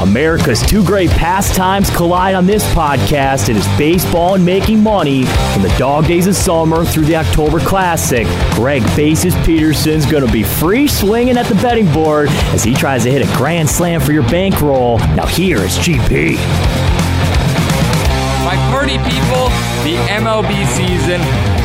America's two great pastimes collide on this podcast. It is baseball and making money from the dog days of summer through the October Classic. Greg Bases Peterson's going to be free swinging at the betting board as he tries to hit a grand slam for your bankroll. Now here is GP. My party people, the MLB season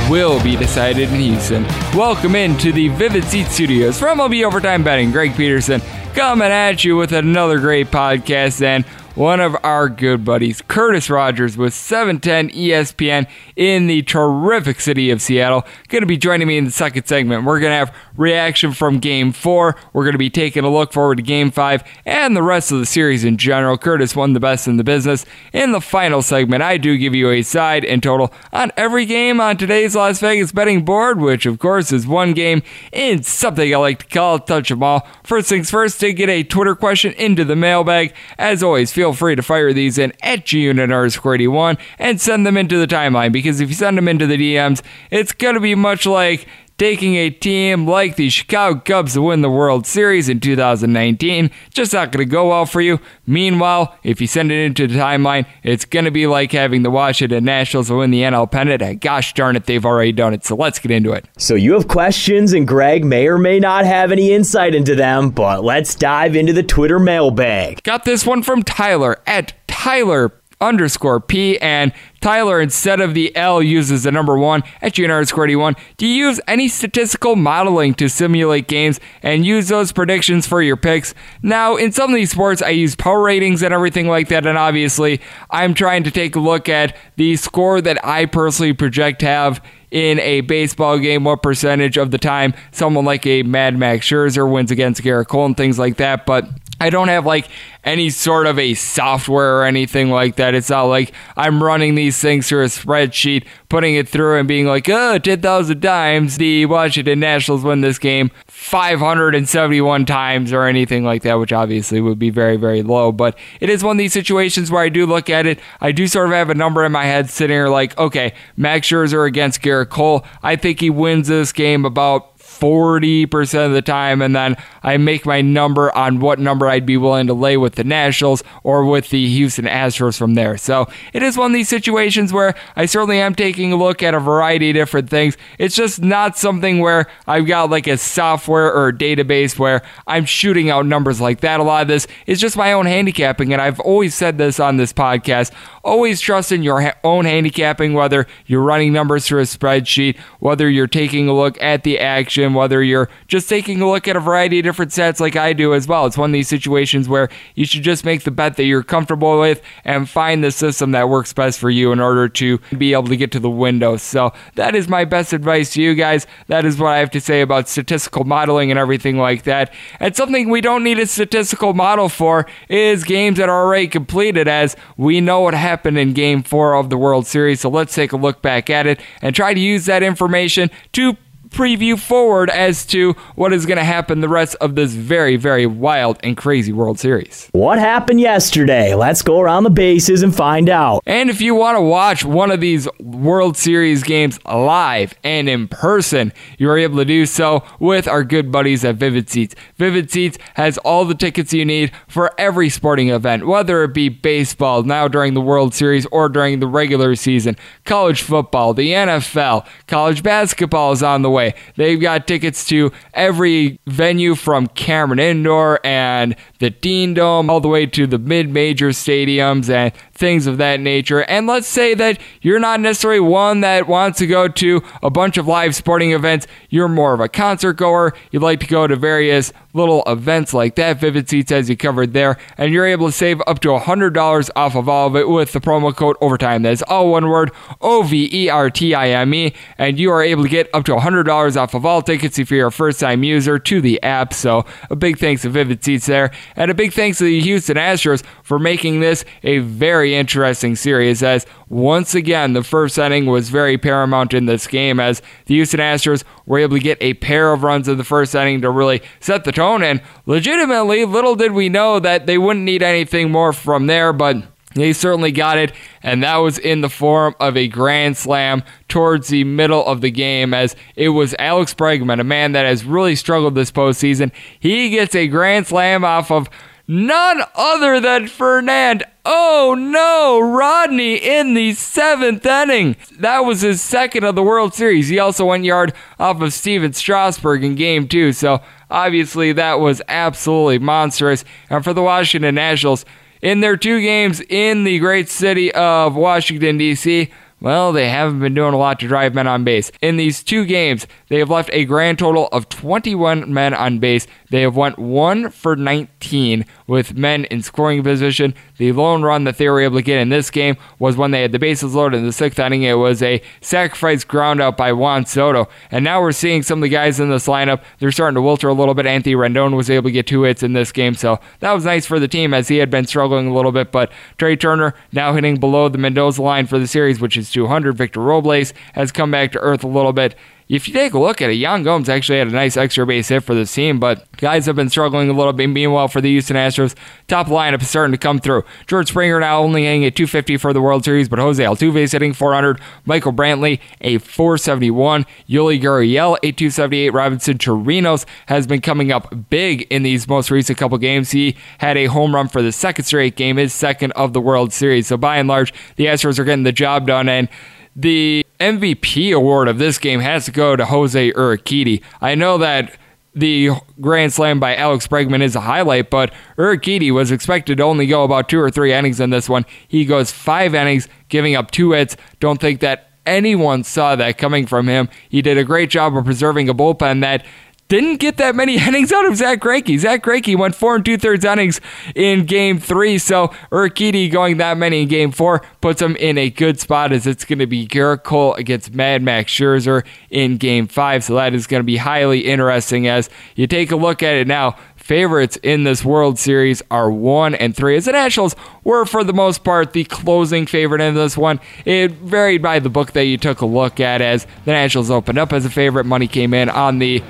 will be decided in Houston. Welcome into the Vivid Seat Studios from MLB Overtime Betting. Greg Peterson coming at you with another great podcast and one of our good buddies, Curtis Rogers with 710 ESPN in the terrific city of Seattle, going to be joining me in the second segment. We're going to have reaction from game four. We're going to be taking a look forward to game five and the rest of the series in general. Curtis won the best in the business. In the final segment, I do give you a side and total on every game on today's Las Vegas betting board, which of course is one game in something I like to call touch them all. First things first, to get a Twitter question into the mailbag. As always, feel free to fire these in at GUnit underscore 81 and send them into the timeline because if you send them into the DMs, it's going to be much like taking a team like the Chicago Cubs to win the World Series in 2019. Just not going to go well for you. Meanwhile, if you send it into the timeline, it's going to be like having the Washington Nationals win the NL pennant. And gosh darn it, they've already done it. So let's get into it. So you have questions, and Greg may or may not have any insight into them, but let's dive into the Twitter mailbag. Got this one from Tyler at Tyler underscore P and Tyler, instead of the L, uses the number one at GUnit underscore 81. Do you use any statistical modeling to simulate games and use those predictions for your picks? Now, in some of these sports, I use power ratings and everything like that, and obviously, I'm trying to take a look at the score that I personally project have in a baseball game, what percentage of the time someone like a Mad Max Scherzer wins against Gerrit Cole and things like that. But I don't have like any sort of a software or anything like that. It's not like I'm running these things through a spreadsheet, putting it through and being like, oh, 10,000 times the Washington Nationals win this game 571 times or anything like that, which obviously would be very, very low. But it is one of these situations where I do look at it. I do sort of have a number in my head sitting here like, okay, Max Scherzer against Gerrit Cole. I think he wins this game about 40% of the time, and then I make my number on what number I'd be willing to lay with the Nationals or with the Houston Astros from there. So it is one of these situations where I certainly am taking a look at a variety of different things. It's just not something where I've got like a software or a database where I'm shooting out numbers like that. A lot of this is just my own handicapping, and I've always said this on this podcast. Always trust in your ha- own handicapping, whether you're running numbers through a spreadsheet, whether you're taking a look at the action, whether you're just taking a look at a variety of different sets like I do as well. It's one of these situations where you should just make the bet that you're comfortable with and find the system that works best for you in order to be able to get to the window. So that is my best advice to you guys. That is what I have to say about statistical modeling and everything like that. And something we don't need a statistical model for is games that are already completed, as we know what happened in game four of the World Series. So let's take a look back at it and try to use that information to preview forward as to what is going to happen the rest of this very, very wild and crazy World Series. What happened yesterday? Let's go around the bases and find out. And if you want to watch one of these World Series games live and in person, you are able to do so with our good buddies at Vivid Seats. Vivid Seats has all the tickets you need for every sporting event, whether it be baseball now during the World Series or during the regular season, college football, the NFL, college basketball is on the way They've got tickets to every venue from Cameron Indoor and the Dean Dome all the way to the mid major stadiums and things of that nature. And let's say that you're not necessarily one that wants to go to a bunch of live sporting events. You're more of a concert goer. You'd like to go to various little events like that. Vivid Seats has you covered there. And you're able to save up to $100 off of all of it with the promo code OVERTIME. That's all one word O V E R T I M E. And you are able to get up to $100 off of all tickets if you're a first time user to the app. So a big thanks to Vivid Seats there. And a big thanks to the Houston Astros for making this a very interesting series. As once again, the first inning was very paramount in this game as the Houston Astros were able to get a pair of runs in the first inning to really set the tone. And legitimately, little did we know that they wouldn't need anything more from there, but they certainly got it, and that was in the form of a grand slam towards the middle of the game as it was Alex Bregman, a man that has really struggled this postseason. He gets a grand slam off of none other than Fernand. Oh no, Rodney in the seventh inning. That was his second of the World Series. He also went yard off of Stephen Strasburg in game two, so obviously that was absolutely monstrous. And for the Washington Nationals, in their two games in the great city of Washington, D.C., well, they haven't been doing a lot to drive men on base. In these two games, they have left a grand total of 21 men on base. They have went 1 for 19 with men in scoring position. The lone run that they were able to get in this game was when they had the bases loaded in the sixth inning. It was a sacrifice ground out by Juan Soto. And now we're seeing some of the guys in this lineup. They're starting to wilter a little bit. Anthony Rendon was able to get two hits in this game, so that was nice for the team as he had been struggling a little bit. But Trea Turner now hitting below the Mendoza line for the series, which is 200. Victor Robles has come back to earth a little bit if you take a look at it, Yan Gomes actually had a nice extra base hit for this team, but guys have been struggling a little bit. Meanwhile, for the Houston Astros, top lineup is starting to come through. George Springer now only hitting at 250 for the World Series, but Jose Altuve is hitting 400. Michael Brantley, a 471. Yuli Gurriel, a 278. Robinson Chirinos has been coming up big in these most recent couple games. He had a home run for the second straight game, his second of the World Series. So by and large, the Astros are getting the job done, and the MVP award of this game has to go to Jose Urquidy. I know that the grand slam by Alex Bregman is a highlight, but Urquidy was expected to only go about two or three innings in this one. He goes five innings, giving up two hits. Don't think that anyone saw that coming from him. He did a great job of preserving a bullpen that didn't get that many innings out of Zack Greinke. Zack Greinke went four and two thirds innings in game three, so Urquidy going that many in game four puts him in a good spot as it's going to be Gerrit Cole against Mad Max Scherzer in game five. So that is going to be highly interesting as you take a look at it now favorites in this World Series are one and three. As the Nationals were, for the most part, the closing favorite in this one. It varied by the book that you took a look at as the Nationals opened up as a favorite. Money came in on the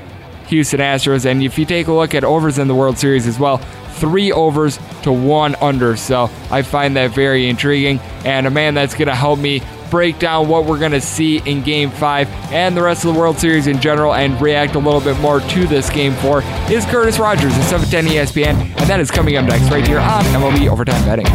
Houston Astros. And if you take a look at overs in the World Series as well, three overs to one under. So I find that very intriguing. And a man that's going to help me break down what we're going to see in Game 5 and the rest of the World Series in general and react a little bit more to this Game 4 is Curtis Rogers at 710 ESPN. And that is coming up next right here on MLB Overtime Betting.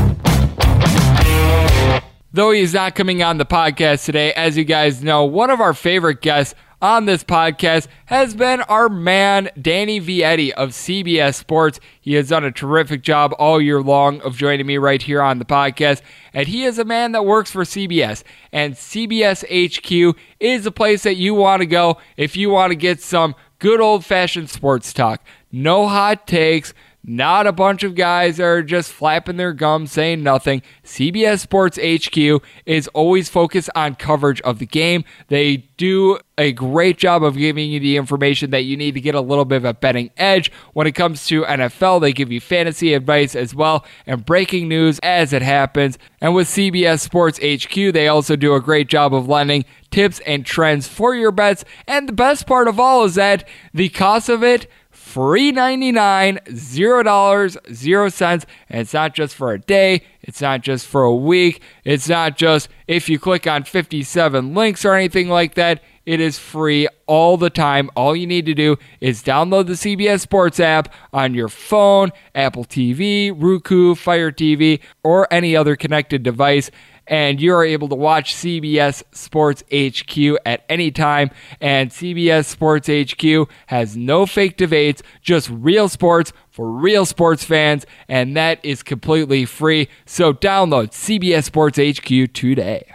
Though he is not coming on the podcast today, as you guys know, one of our favorite guests on this podcast has been our man, Danny Vietti of CBS Sports. He has done a terrific job all year long of joining me right here on the podcast. And he is a man that works for CBS. And CBS HQ is the place that you want to go if you want to get some good old fashioned sports talk. No hot takes not a bunch of guys that are just flapping their gums saying nothing. CBS Sports HQ is always focused on coverage of the game. They do a great job of giving you the information that you need to get a little bit of a betting edge. When it comes to NFL, they give you fantasy advice as well and breaking news as it happens. And with CBS Sports HQ, they also do a great job of lending tips and trends for your bets. And the best part of all is that the cost of it free 99 zero dollars zero cents. And it's not just for a day. It's not just for a week. It's not just if you click on 57 links or anything like that. It is free all the time. All you need to do is download the cbs sports app on your phone apple tv roku fire tv or any other connected device and you are able to watch CBS Sports HQ at any time. And CBS Sports HQ has no fake debates, just real sports for real sports fans, and that is completely free. So download CBS Sports HQ today.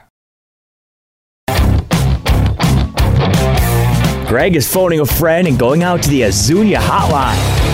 Greg is phoning a friend and going out to the Azunia hotline.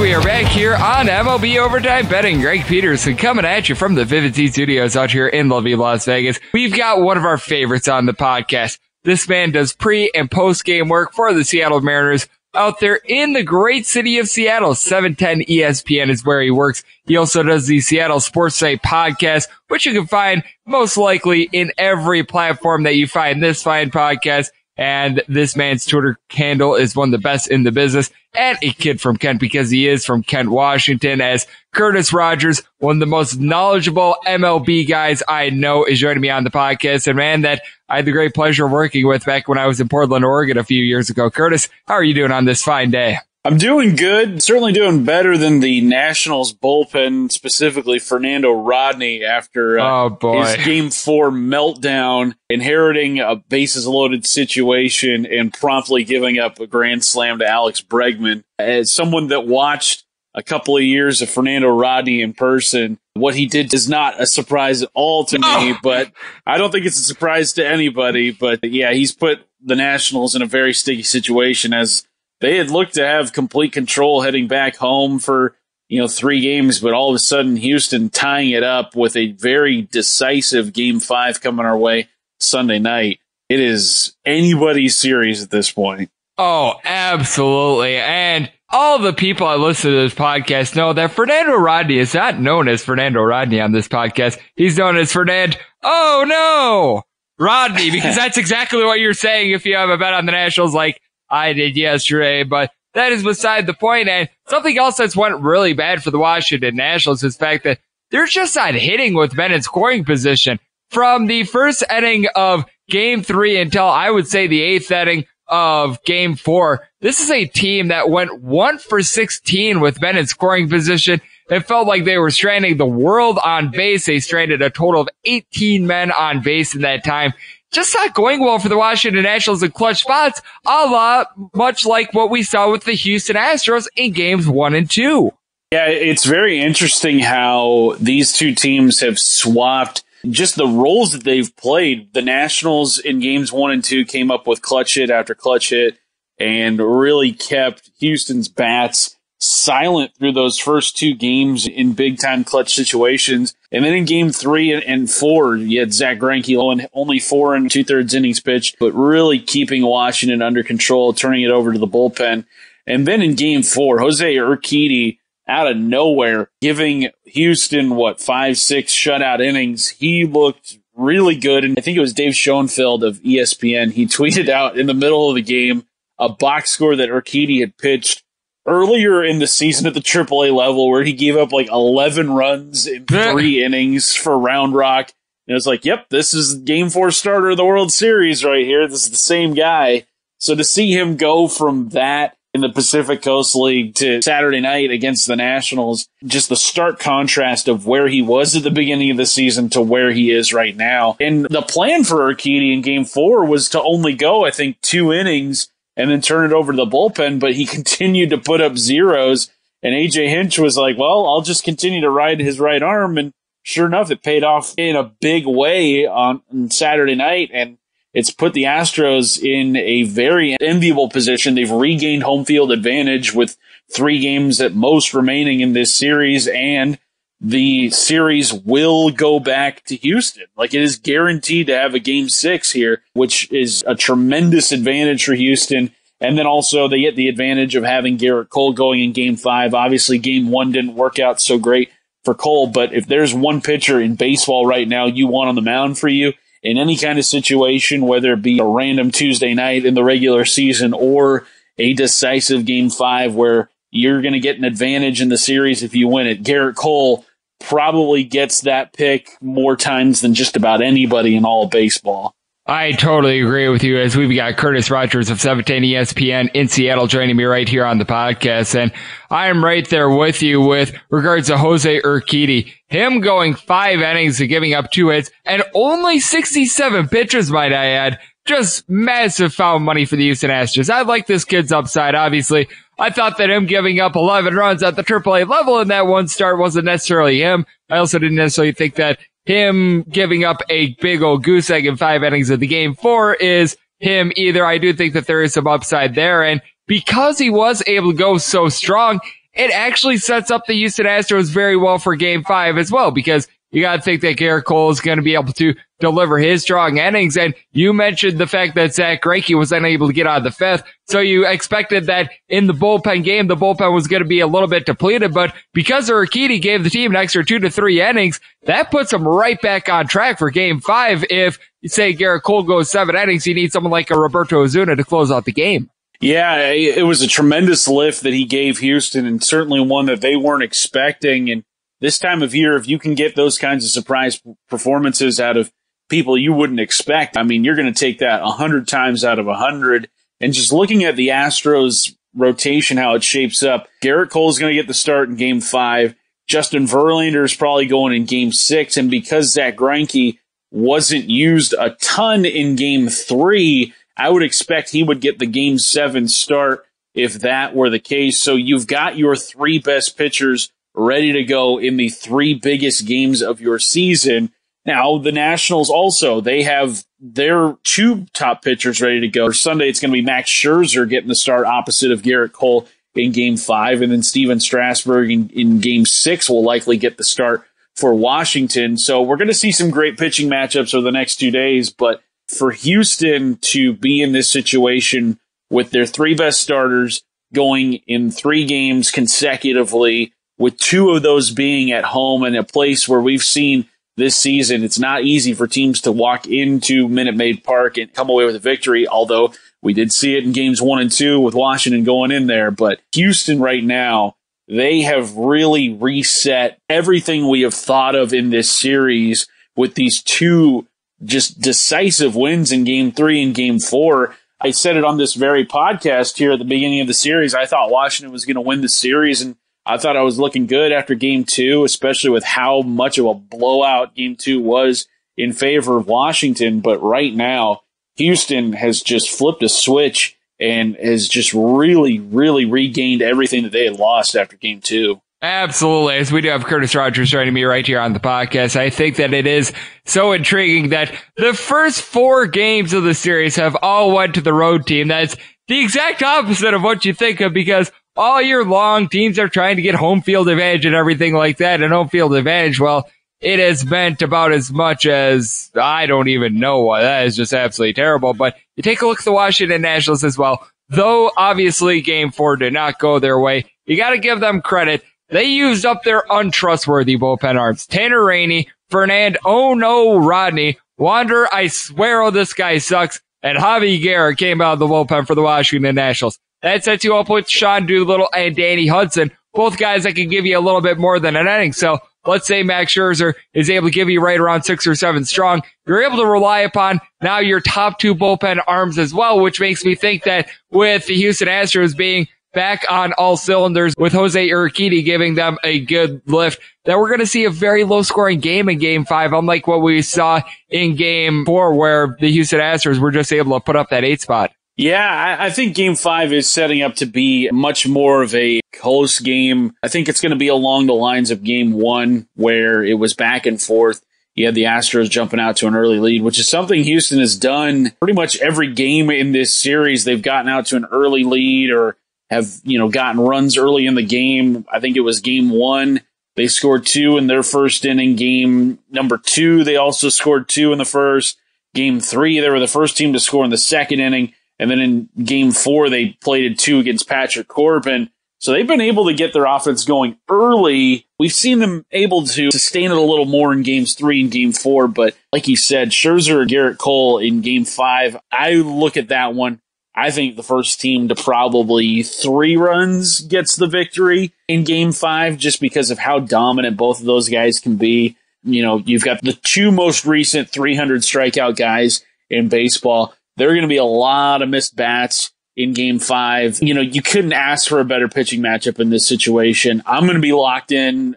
We are back here on MLB Overtime Betting. Greg Peterson coming at you from the Vivid Seats Studios out here in Lovey, Las Vegas. We've got one of our favorites on the podcast. This man does pre and post game work for the Seattle Mariners out there in the great city of Seattle. 710 ESPN is where he works. He also does the Seattle Sports Site podcast, which you can find most likely in every platform that you find this fine podcast. And this man's Twitter handle is one of the best in the business and a kid from Kent because he is from Kent, Washington as Curtis Rogers, one of the most knowledgeable MLB guys I know is joining me on the podcast. And man, that I had the great pleasure of working with back when I was in Portland, Oregon a few years ago. Curtis, how are you doing on this fine day? I'm doing good. Certainly doing better than the Nationals bullpen, specifically Fernando Rodney after uh, oh his game four meltdown, inheriting a bases loaded situation and promptly giving up a grand slam to Alex Bregman. As someone that watched a couple of years of Fernando Rodney in person, what he did is not a surprise at all to me, oh. but I don't think it's a surprise to anybody. But yeah, he's put the Nationals in a very sticky situation as they had looked to have complete control heading back home for you know three games, but all of a sudden Houston tying it up with a very decisive game five coming our way Sunday night. It is anybody's series at this point. Oh, absolutely. And all the people that listen to this podcast know that Fernando Rodney is not known as Fernando Rodney on this podcast. He's known as Fernand. Oh no, Rodney, because that's exactly what you're saying if you have a bet on the Nationals. Like I did yesterday, but that is beside the point. And something else that's went really bad for the Washington Nationals is the fact that they're just not hitting with in scoring position. From the first inning of game three until I would say the eighth inning of game four, this is a team that went one for 16 with in scoring position. It felt like they were stranding the world on base. They stranded a total of 18 men on base in that time just not going well for the Washington Nationals in clutch spots, a lot much like what we saw with the Houston Astros in games one and two. Yeah, it's very interesting how these two teams have swapped just the roles that they've played. The Nationals in games one and two came up with clutch hit after clutch hit and really kept Houston's bats silent through those first two games in big time clutch situations. And then in game three and four, you had Zack Greinke only four and two thirds innings pitched, but really keeping Washington under control, turning it over to the bullpen. And then in game four, Jose Urquidy out of nowhere, giving Houston what five, six shutout innings. He looked really good. And I think it was Dave Schoenfield of ESPN. He tweeted out in the middle of the game a box score that Urquidy had pitched earlier in the season at the AAA level where he gave up like 11 runs in three innings for Round Rock. And it's like, yep, this is game four starter of the World Series right here. This is the same guy. So to see him go from that in the Pacific Coast League to Saturday night against the Nationals. Just the stark contrast of where he was at the beginning of the season to where he is right now. And the plan for Urquidy in game four was to only go, I think, two innings and then turn it over to the bullpen, but he continued to put up zeros. And AJ Hinch was like, well, I'll just continue to ride his right arm. And sure enough, it paid off in a big way on, on Saturday night. And it's put the Astros in a very enviable position. They've regained home field advantage with three games at most remaining in this series and the series will go back to Houston. Like it is guaranteed to have a game six here, which is a tremendous advantage for Houston. And then also they get the advantage of having Gerrit Cole going in game five. Obviously game one didn't work out so great for Cole, but if there's one pitcher in baseball right now you want on the mound for you, in any kind of situation, whether it be a random Tuesday night in the regular season or a decisive game five where you're going to get an advantage in the series if you win it. Gerrit Cole probably gets that pick more times than just about anybody in all baseball. I totally agree with you as we've got Curtis Rogers of 710 ESPN in Seattle joining me right here on the podcast. And I'm right there with you with regards to Jose Urquidy. Him going five innings and giving up two hits and only 67 pitches, might I add. Just massive foul money for the Houston Astros. I like this kid's upside, obviously. I thought that him giving up 11 runs at the AAA level in that one start wasn't necessarily him. I also didn't necessarily think that him giving up a big old goose egg in five innings of the game four is him either. I do think that there is some upside there. And because he was able to go so strong, it actually sets up the Houston Astros very well for game five as well, because you got to think that Gerrit Cole is going to be able to deliver his strong innings. And you mentioned the fact that Zack Greinke was unable to get out of the fifth. So you expected that in the bullpen game, the bullpen was going to be a little bit depleted. But because Urquidy gave the team an extra two to three innings, that puts them right back on track for game five. If say Gerrit Cole goes seven innings, you need someone like a Roberto Osuna to close out the game. Yeah, it was a tremendous lift that he gave Houston and certainly one that they weren't expecting. And this time of year, if you can get those kinds of surprise performances out of people you wouldn't expect, I mean, you're going to take that a hundred times out of a hundred. And just looking at the Astros rotation, how it shapes up, Cole is going to get the start in game five. Justin Verlander is probably going in game six. And because Zack Greinke wasn't used a ton in game three, I would expect he would get the game seven start if that were the case. So you've got your three best pitchers ready to go in the three biggest games of your season. Now, the Nationals also, they have their two top pitchers ready to go. Sunday, it's going to be Max Scherzer getting the start opposite of Gerrit Cole in game five. And then Stephen Strasburg in, in game six will likely get the start for Washington. So we're going to see some great pitching matchups over the next two days. But for Houston to be in this situation with their three best starters going in three games consecutively, with two of those being at home in a place where we've seen this season, it's not easy for teams to walk into Minute Maid Park and come away with a victory, although we did see it in games one and two with Washington going in there. But Houston right now, they have really reset everything we have thought of in this series with these two just decisive wins in game three and game four. I said it on this very podcast here at the beginning of the series. I thought Washington was going to win the series and I thought I was looking good after game two, especially with how much of a blowout game two was in favor of Washington. But right now, Houston has just flipped a switch and has just really, really regained everything that they had lost after game two. Absolutely. As we do have Curtis Rogers joining me right here on the podcast, I think that it is so intriguing that the first four games of the series have all went to the road team. That's the exact opposite of what you think of because all year long, teams are trying to get home field advantage and everything like that. And home field advantage, well, it has meant about as much as I don't even know what that is just absolutely terrible. But you take a look at the Washington Nationals as well. Though obviously game four did not go their way, you got to give them credit. They used up their untrustworthy bullpen arms. Tanner Rainey, Fernand, oh no, Rodney, Wander, I swear, oh, this guy sucks. And Javy Guerra came out of the bullpen for the Washington Nationals. That sets you up with Sean Doolittle and Danny Hudson, both guys that can give you a little bit more than an inning. So let's say Max Scherzer is able to give you right around six or seven strong. You're able to rely upon now your top two bullpen arms as well, which makes me think that with the Houston Astros being back on all cylinders with Jose Urquidy giving them a good lift that we're going to see a very low scoring game in game five, unlike what we saw in game four where the Houston Astros were just able to put up that eight spot. Yeah, I, think game five is setting up to be much more of a close game. I think it's going to be along the lines of game one where it was back and forth. You had the Astros jumping out to an early lead, which is something Houston has done pretty much every game in this series. They've gotten out to an early lead or have, you know, gotten runs early in the game. I think it was game one. They scored two in their first inning. Game number two, they also scored two in the first. Game three, they were the first team to score in the second inning. And then in game four, they played two against Patrick Corbin. So they've been able to get their offense going early. We've seen them able to sustain it a little more in games three and game four. But like you said, Scherzer, Gerrit Cole in game five, I look at that one. I think the first team to probably three runs gets the victory in game five just because of how dominant both of those guys can be. You know, you've got the two most recent 300 strikeout guys in baseball. There are going to be a lot of missed bats in game five. You know, you couldn't ask for a better pitching matchup in this situation. I'm going to be locked in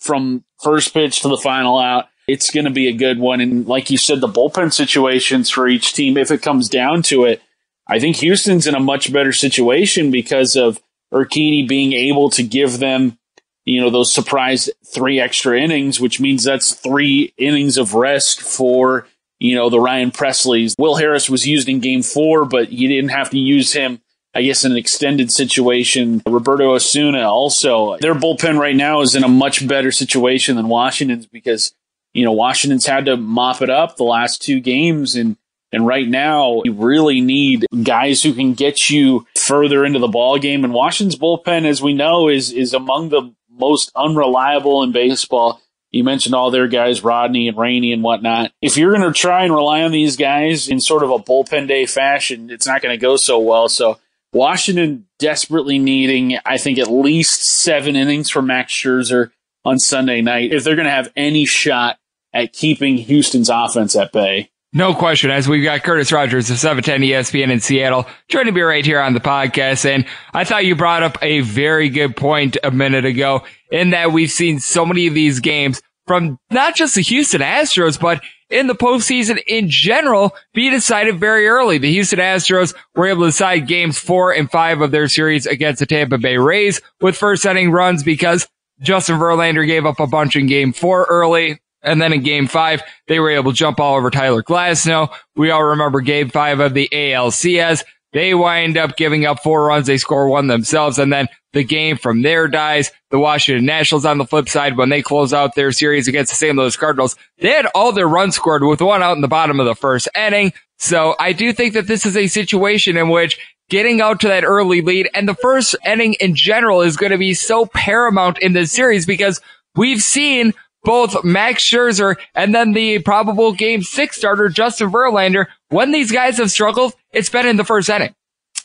from first pitch to the final out. It's going to be a good one. And like you said, the bullpen situations for each team, if it comes down to it, I think Houston's in a much better situation because of Urquidy being able to give them, you know, those surprise three extra innings, which means that's three innings of rest for you know, the Ryan Presslys. Will Harris was used in game four, but you didn't have to use him, I guess, in an extended situation. Roberto Osuna also, their bullpen right now is in a much better situation than Washington's because, you know, Washington's had to mop it up the last two games and and right now, you really need guys who can get you further into the ball game. And Washington's bullpen, as we know, is is among the most unreliable in baseball. You mentioned all their guys, Rodney and Rainey and whatnot. If you're going to try and rely on these guys in sort of a bullpen day fashion, it's not going to go so well. So Washington desperately needing, I think, at least seven innings from Max Scherzer on Sunday night if they're going to have any shot at keeping Houston's offense at bay. No question. As we've got Curtis Rogers of 710 ESPN in Seattle joining me right here on the podcast. And I thought you brought up a very good point a minute ago in that we've seen so many of these games from not just the Houston Astros, but in the postseason in general be decided very early. The Houston Astros were able to decide games four and five of their series against the Tampa Bay Rays with first inning runs because Justin Verlander gave up a bunch in game four early. And then in game five, they were able to jump all over Tyler Glasnow. We all remember game five of the ALCS. They wind up giving up four runs. They score one themselves. And then the game from there dies. The Washington Nationals on the flip side, when they close out their series against the St. Louis Cardinals, they had all their runs scored with one out in the bottom of the first inning. So I do think that this is a situation in which getting out to that early lead and the first inning in general is going to be so paramount in this series because we've seen both Max Scherzer and then the probable game six starter, Justin Verlander. When these guys have struggled, it's been in the first inning.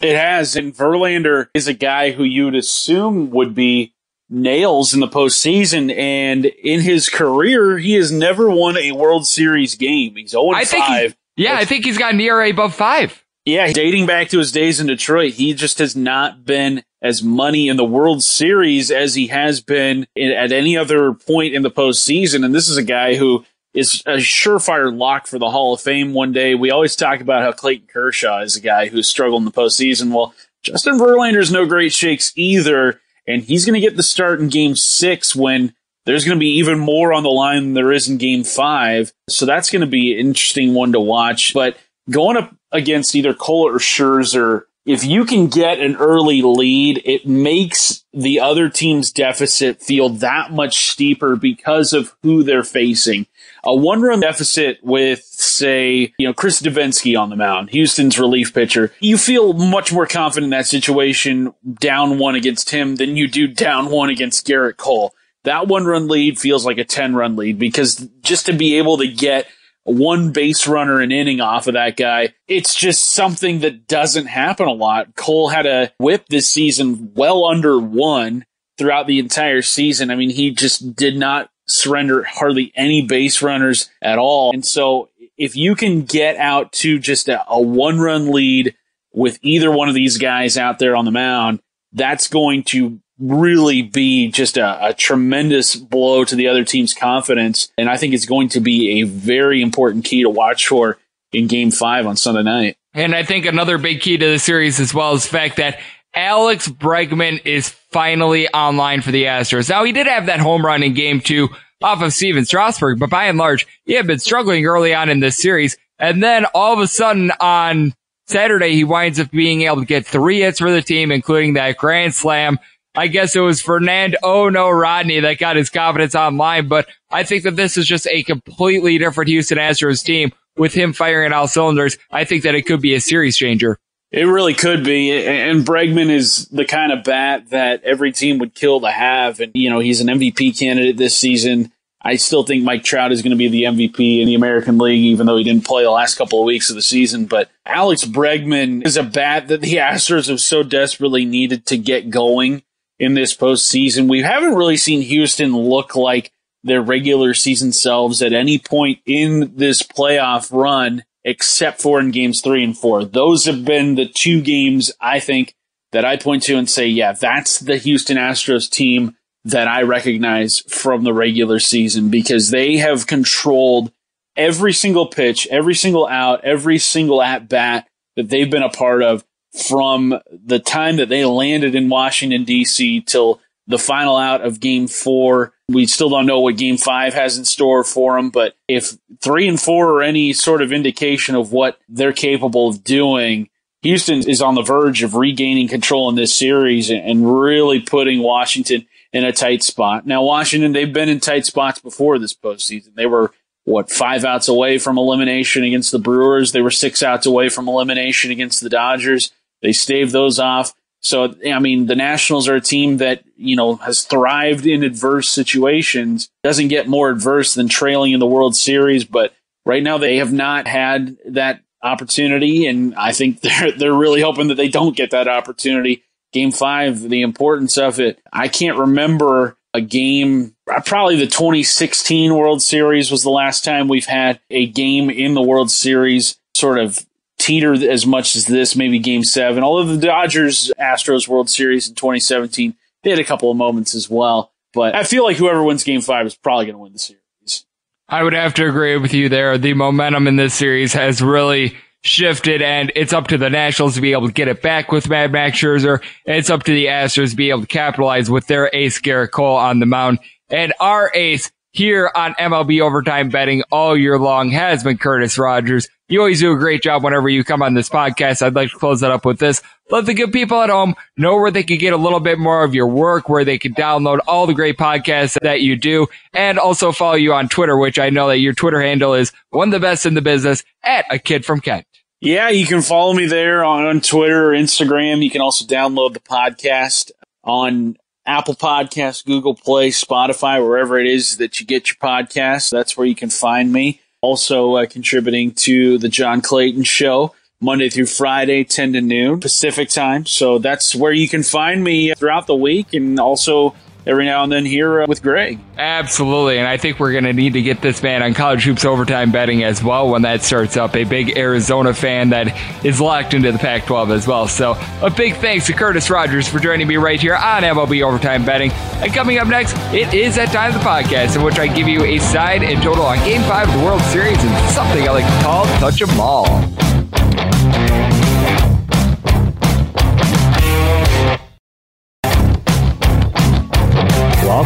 It has. And Verlander is a guy who you'd assume would be nails in the postseason. And in his career, he has never won a World Series game. He's 0 I 5. yeah, I think he's got an ERA above five. Yeah, dating back to his days in Detroit, he just has not been as money in the World Series as he has been at any other point in the postseason. And this is a guy who is a surefire lock for the Hall of Fame one day. We always talk about how Clayton Kershaw is a guy who's struggled in the postseason. Well, Justin Verlander's no great shakes either, and he's going to get the start in game six when there's going to be even more on the line than there is in game five. So that's going to be an interesting one to watch. But going up against either Cole or Scherzer, if you can get an early lead, it makes the other team's deficit feel that much steeper because of who they're facing. A one run deficit with, say, you know, Chris Devenski on the mound, Houston's relief pitcher, you feel much more confident in that situation down one against him than you do down one against Gerrit Cole. That one run lead feels like a 10 run lead because just to be able to get one base runner an inning off of that guy. It's just something that doesn't happen a lot. Cole had a whip this season well under one throughout the entire season. I mean, he just did not surrender hardly any base runners at all. And so if you can get out to just a, a one run lead with either one of these guys out there on the mound, that's going to really be just a, a, tremendous blow to the other team's confidence. And I think it's going to be a very important key to watch for in game five on Sunday night. And I think another big key to the series as well is the fact that Alex Bregman is finally online for the Astros. Now he did have that home run in game two off of Stephen Strasburg, but by and large, he had been struggling early on in this series. And then all of a sudden on Saturday, he winds up being able to get three hits for the team, including that grand slam. I guess it was Fernando Oh no Rodney that got his confidence online, but I think that this is just a completely different Houston Astros team with him firing all cylinders. I think that it could be a series changer. It really could be. And Bregman is the kind of bat that every team would kill to have. And, you know, he's an MVP candidate this season. I still think Mike Trout is going to be the MVP in the American League, even though he didn't play the last couple of weeks of the season. But Alex Bregman is a bat that the Astros have so desperately needed to get going in this postseason. We haven't really seen Houston look like their regular season selves at any point in this playoff run, except for in games three and four. Those have been the two games I think that I point to and say, yeah, that's the Houston Astros team that I recognize from the regular season because they have controlled every single pitch, every single out, every single at bat that they've been a part of from the time that they landed in Washington, D.C. till the final out of game four. We still don't know what game five has in store for them, but if three and four are any sort of indication of what they're capable of doing, Houston is on the verge of regaining control in this series and really putting Washington in a tight spot. Now, Washington, they've been in tight spots before this postseason. They were, what, five outs away from elimination against the Brewers. They were six outs away from elimination against the Dodgers. They stave those off. So, I mean, the Nationals are a team that, you know, has thrived in adverse situations, doesn't get more adverse than trailing in the World Series, but right now they have not had that opportunity. And I think they're, they're really hoping that they don't get that opportunity game five, the importance of it. I can't remember a game, uh, probably the 2016 World Series was the last time we've had a game in the World Series sort of teeter as much as this, maybe game seven. Although the Dodgers Astros World Series in 2017, they had a couple of moments as well. But I feel like whoever wins game five is probably going to win the series. I would have to agree with you there. The momentum in this series has really shifted and it's up to the Nationals to be able to get it back with Mad Max Scherzer. It's up to the Astros to be able to capitalize with their ace Gerrit Cole on the mound. And our ace here on MLB overtime betting all year long has been Curtis Rogers. You always do a great job whenever you come on this podcast. I'd like to close that up with this. Let the good people at home know where they can get a little bit more of your work, where they can download all the great podcasts that you do, and also follow you on Twitter, which I know that your Twitter handle is one of the best in the business at a kid from Kent. Yeah, you can follow me there on, Twitter or Instagram. You can also download the podcast on Apple Podcasts, Google Play, Spotify, wherever it is that you get your podcasts. That's where you can find me. Also uh, contributing to the John Clayton Show. Monday through Friday, 10 to noon Pacific time. So that's where you can find me throughout the week and also every now and then here uh, with Greg. Absolutely. And I think we're going to need to get this man on college hoops overtime betting as well when that starts up. A big Arizona fan that is locked into the Pac 12 as well. So a big thanks to Curtis Rogers for joining me right here on MLB Overtime Betting. And coming up next, it is that time of the podcast in which I give you a side and total on Game 5 of the World Series and something I like to call Touch 'em All.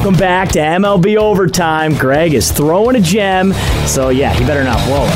Welcome back to MLB Overtime. Greg is throwing a gem, so yeah, he better not blow it.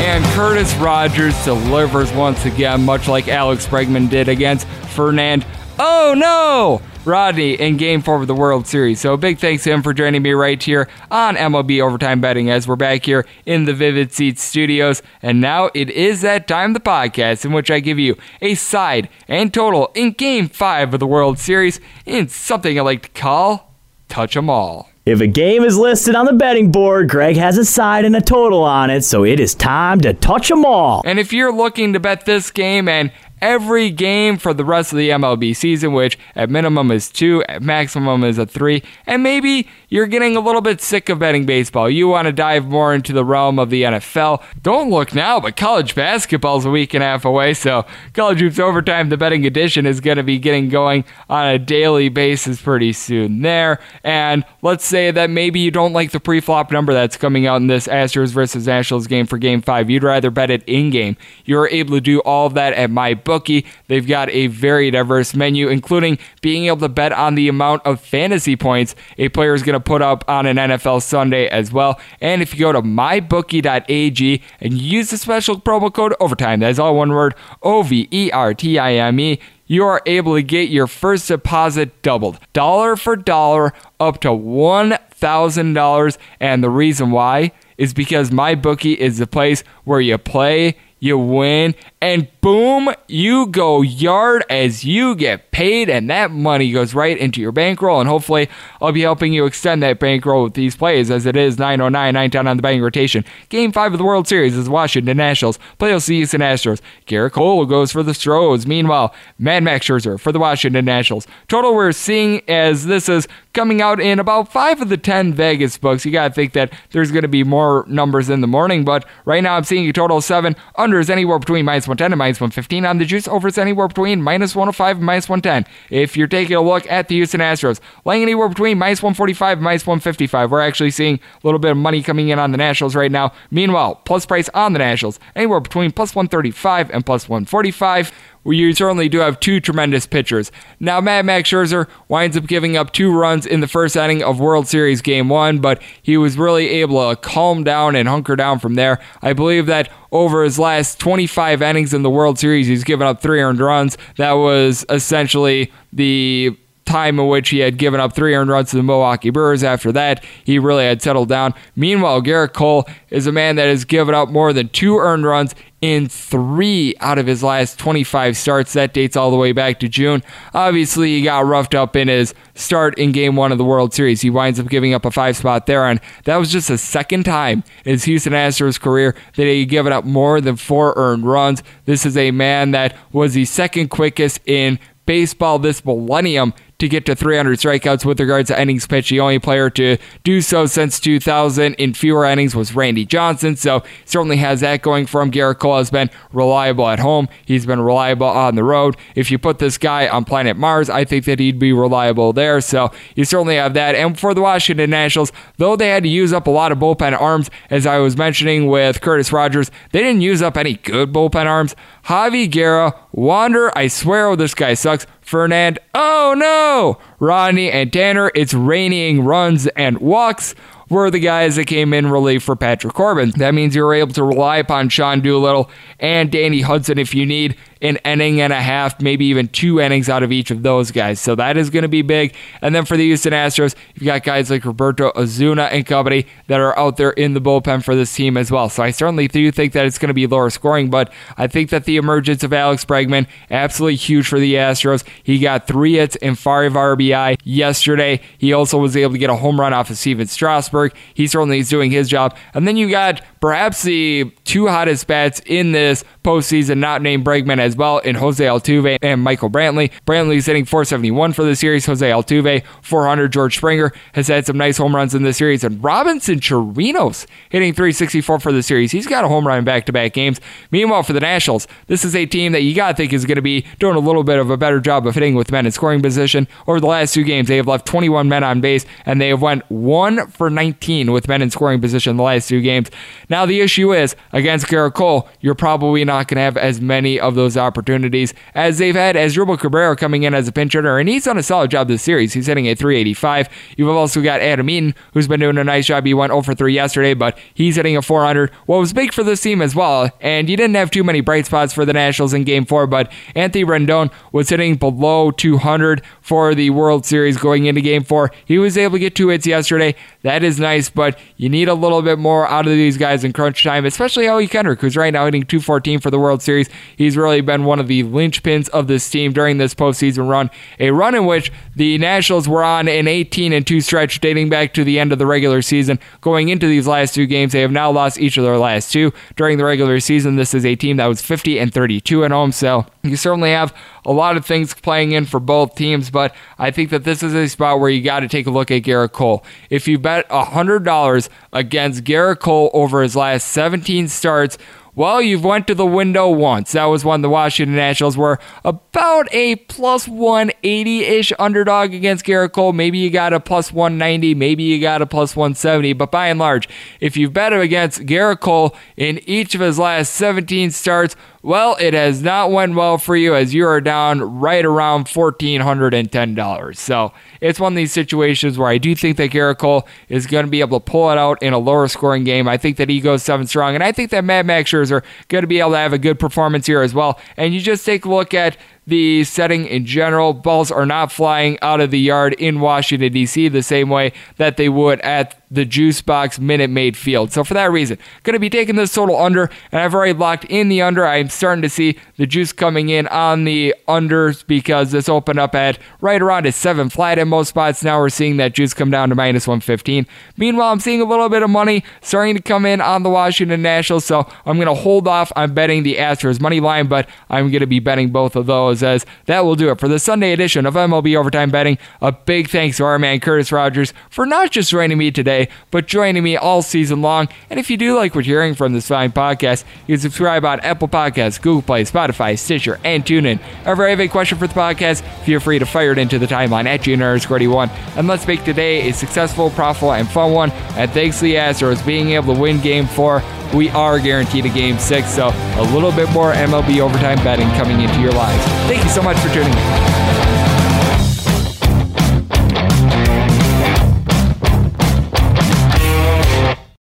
And Curtis Rogers delivers once again, much like Alex Bregman did against Fernand. Oh no! Rodney in game four of the World Series. So big thanks to him for joining me right here on MLB Overtime Betting as we're back here in the Vivid Seats studios. And now it is that time the podcast in which I give you a side and total in game five of the World Series in something I like to call Touch 'em All. If a game is listed on the betting board, Greg has a side and a total on it, so it is time to touch 'em all. And if you're looking to bet this game and every game for the rest of the MLB season, which at minimum is two, at maximum is a three. And maybe you're getting a little bit sick of betting baseball. You want to dive more into the realm of the NFL. Don't look now, but college basketball's a week and a half away, so College Hoops Overtime, the betting edition, is going to be getting going on a daily basis pretty soon there. And let's say that maybe you don't like the pre-flop number that's coming out in this Astros versus Nationals game for Game 5. You'd rather bet it in-game. You're able to do all of that at MyBookie. They've got a very diverse menu, including being able to bet on the amount of fantasy points a player is going to put up on an NFL Sunday as well. And if you go to mybookie.ag and use the special promo code OVERTIME, that is all one word, O V E R T I M E, you are able to get your first deposit doubled, dollar for dollar, up to $1,000. And the reason why is because MyBookie is the place where you play, you win, and boom, you go yard as you get paid, and that money goes right into your bankroll. And hopefully, I'll be helping you extend that bankroll with these plays as it is 909, 9 down on the betting rotation. Game 5 of the World Series is Washington Nationals. Play the Houston Astros. Gerrit Cole goes for the Stros. Meanwhile, Mad Max Scherzer for the Washington Nationals. Total we're seeing as this is coming out in about 5 of the 10 Vegas books. You got to think that there's going to be more numbers in the morning, but right now I'm seeing a total of 7. Under is anywhere between minus 110 and minus 115 on the juice. Over is anywhere between minus 105 and minus 110. If you're taking a look at the Houston Astros, laying anywhere between minus 145 and minus 155. We're actually seeing a little bit of money coming in on the Nationals right now. Meanwhile, plus price on the Nationals, anywhere between plus 135 and plus 145 you certainly do have two tremendous pitchers. Now, Mad Max Scherzer winds up giving up two runs in the first inning of World Series Game 1, but he was really able to calm down and hunker down from there. I believe that over his last 25 innings in the World Series, he's given up three earned runs. That was essentially the time in which he had given up three earned runs to the Milwaukee Brewers. After that, he really had settled down. Meanwhile, Gerrit Cole is a man that has given up more than two earned runs in three out of his last 25 starts. That dates all the way back to June. Obviously, he got roughed up in his start in game one of the World Series. He winds up giving up a five spot there, and that was just the second time in his Houston Astros career that he had given up more than four earned runs. This is a man that was the second quickest in baseball this millennium to get to 300 strikeouts with regards to innings pitched. The only player to do so since 2000 in fewer innings was Randy Johnson, so certainly has that going for him. Gerrit Cole has been reliable at home. He's been reliable on the road. If you put this guy on planet Mars, I think that he'd be reliable there. So you certainly have that. And for the Washington Nationals, though they had to use up a lot of bullpen arms, as I was mentioning with Curtis Rogers, they didn't use up any good bullpen arms. Javy Guerra, Wander, I swear, oh, this guy sucks. Fernand, oh no! Rodney and Tanner, it's raining runs and walks were the guys that came in relief for Patrick Corbin. That means you're able to rely upon Sean Doolittle and Danny Hudson if you need an inning and a half, maybe even two innings out of each of those guys. So that is going to be big. And then for the Houston Astros, you've got guys like Roberto Osuna and company that are out there in the bullpen for this team as well. So I certainly do think that it's going to be lower scoring, but I think that the emergence of Alex Bregman, absolutely huge for the Astros. He got three hits and five RBI yesterday. He also was able to get a home run off of Stephen Strasburg. He certainly is doing his job. And then you got perhaps the two hottest bats in this postseason, not named Bregman as well, in Jose Altuve and Michael Brantley. Brantley's hitting 471 for the series. Jose Altuve, 400. George Springer has had some nice home runs in the series. And Robinson Chirinos hitting 364 for the series. He's got a home run in back to back games. Meanwhile, for the Nationals, this is a team that you got to think is going to be doing a little bit of a better job of hitting with men in scoring position. Over the last two games, they have left 21 men on base, and they have went 1 for 19 with men in scoring position the last two games. Now, the issue is against Gerrit Cole, you're probably not going to have as many of those opportunities as they've had as Asdrubal Cabrera coming in as a pinch hitter, and he's done a solid job this series. He's hitting a 385. You've also got Adam Eaton, who's been doing a nice job. He went 0 for 3 yesterday, but he's hitting a 400. What was big for this team as well, and you didn't have too many bright spots for the Nationals in game four, but Anthony Rendon was hitting below 200 for the World Series going into game four. He was able to get two hits yesterday. That is nice, but you need a little bit more out of these guys guys in crunch time, especially Howie Kendrick, who's right now hitting 214 for the World Series. He's really been one of the linchpins of this team during this postseason run, a run in which the Nationals were on an 18 and 2 stretch dating back to the end of the regular season. Going into these last two games, they have now lost each of their last two. During the regular season, this is a team that was 50 and 32 at home, so you certainly have a lot of things playing in for both teams, but I think that this is a spot where you got to take a look at Gerrit Cole. If you bet $100 against Gerrit Cole over his last 17 starts, well, you've went to the window once. That was when the Washington Nationals were about a plus 180-ish underdog against Gerrit Cole. Maybe you got a plus 190, maybe you got a plus 170, but by and large, if you've bet him against Gerrit Cole in each of his last 17 starts, well, it has not went well for you as you are down right around $1,410. So it's one of these situations where I do think that Gerrit Cole is going to be able to pull it out in a lower scoring game. I think that he goes seven strong, and I think that Mad Max Scherzer going to be able to have a good performance here as well. And you just take a look at the setting in general. Balls are not flying out of the yard in Washington, D.C., the same way that they would at the Juice Box Minute Maid Field. So for that reason, going to be taking this total under, and I've already locked in the under. I'm starting to see the juice coming in on the unders because this opened up at right around a seven flat in most spots. Now we're seeing that juice come down to minus 115. Meanwhile, I'm seeing a little bit of money starting to come in on the Washington Nationals, so I'm going to hold off on betting the Astros money line, but I'm going to be betting both of those as that will do it for the Sunday edition of MLB Overtime Betting. A big thanks to our man Curtis Rogers for not just joining me today but joining me all season long. And if you do like what you're hearing from this fine podcast, you can subscribe on Apple Podcasts, Google Play, Spotify, Stitcher, and TuneIn. Ever have a question for the podcast, feel free to fire it into the timeline at GNR41. And let's make today a successful, profitable, and fun one. And thanks to the Astros being able to win game four, we are guaranteed a game six. So a little bit more MLB overtime betting coming into your lives. Thank you so much for tuning in.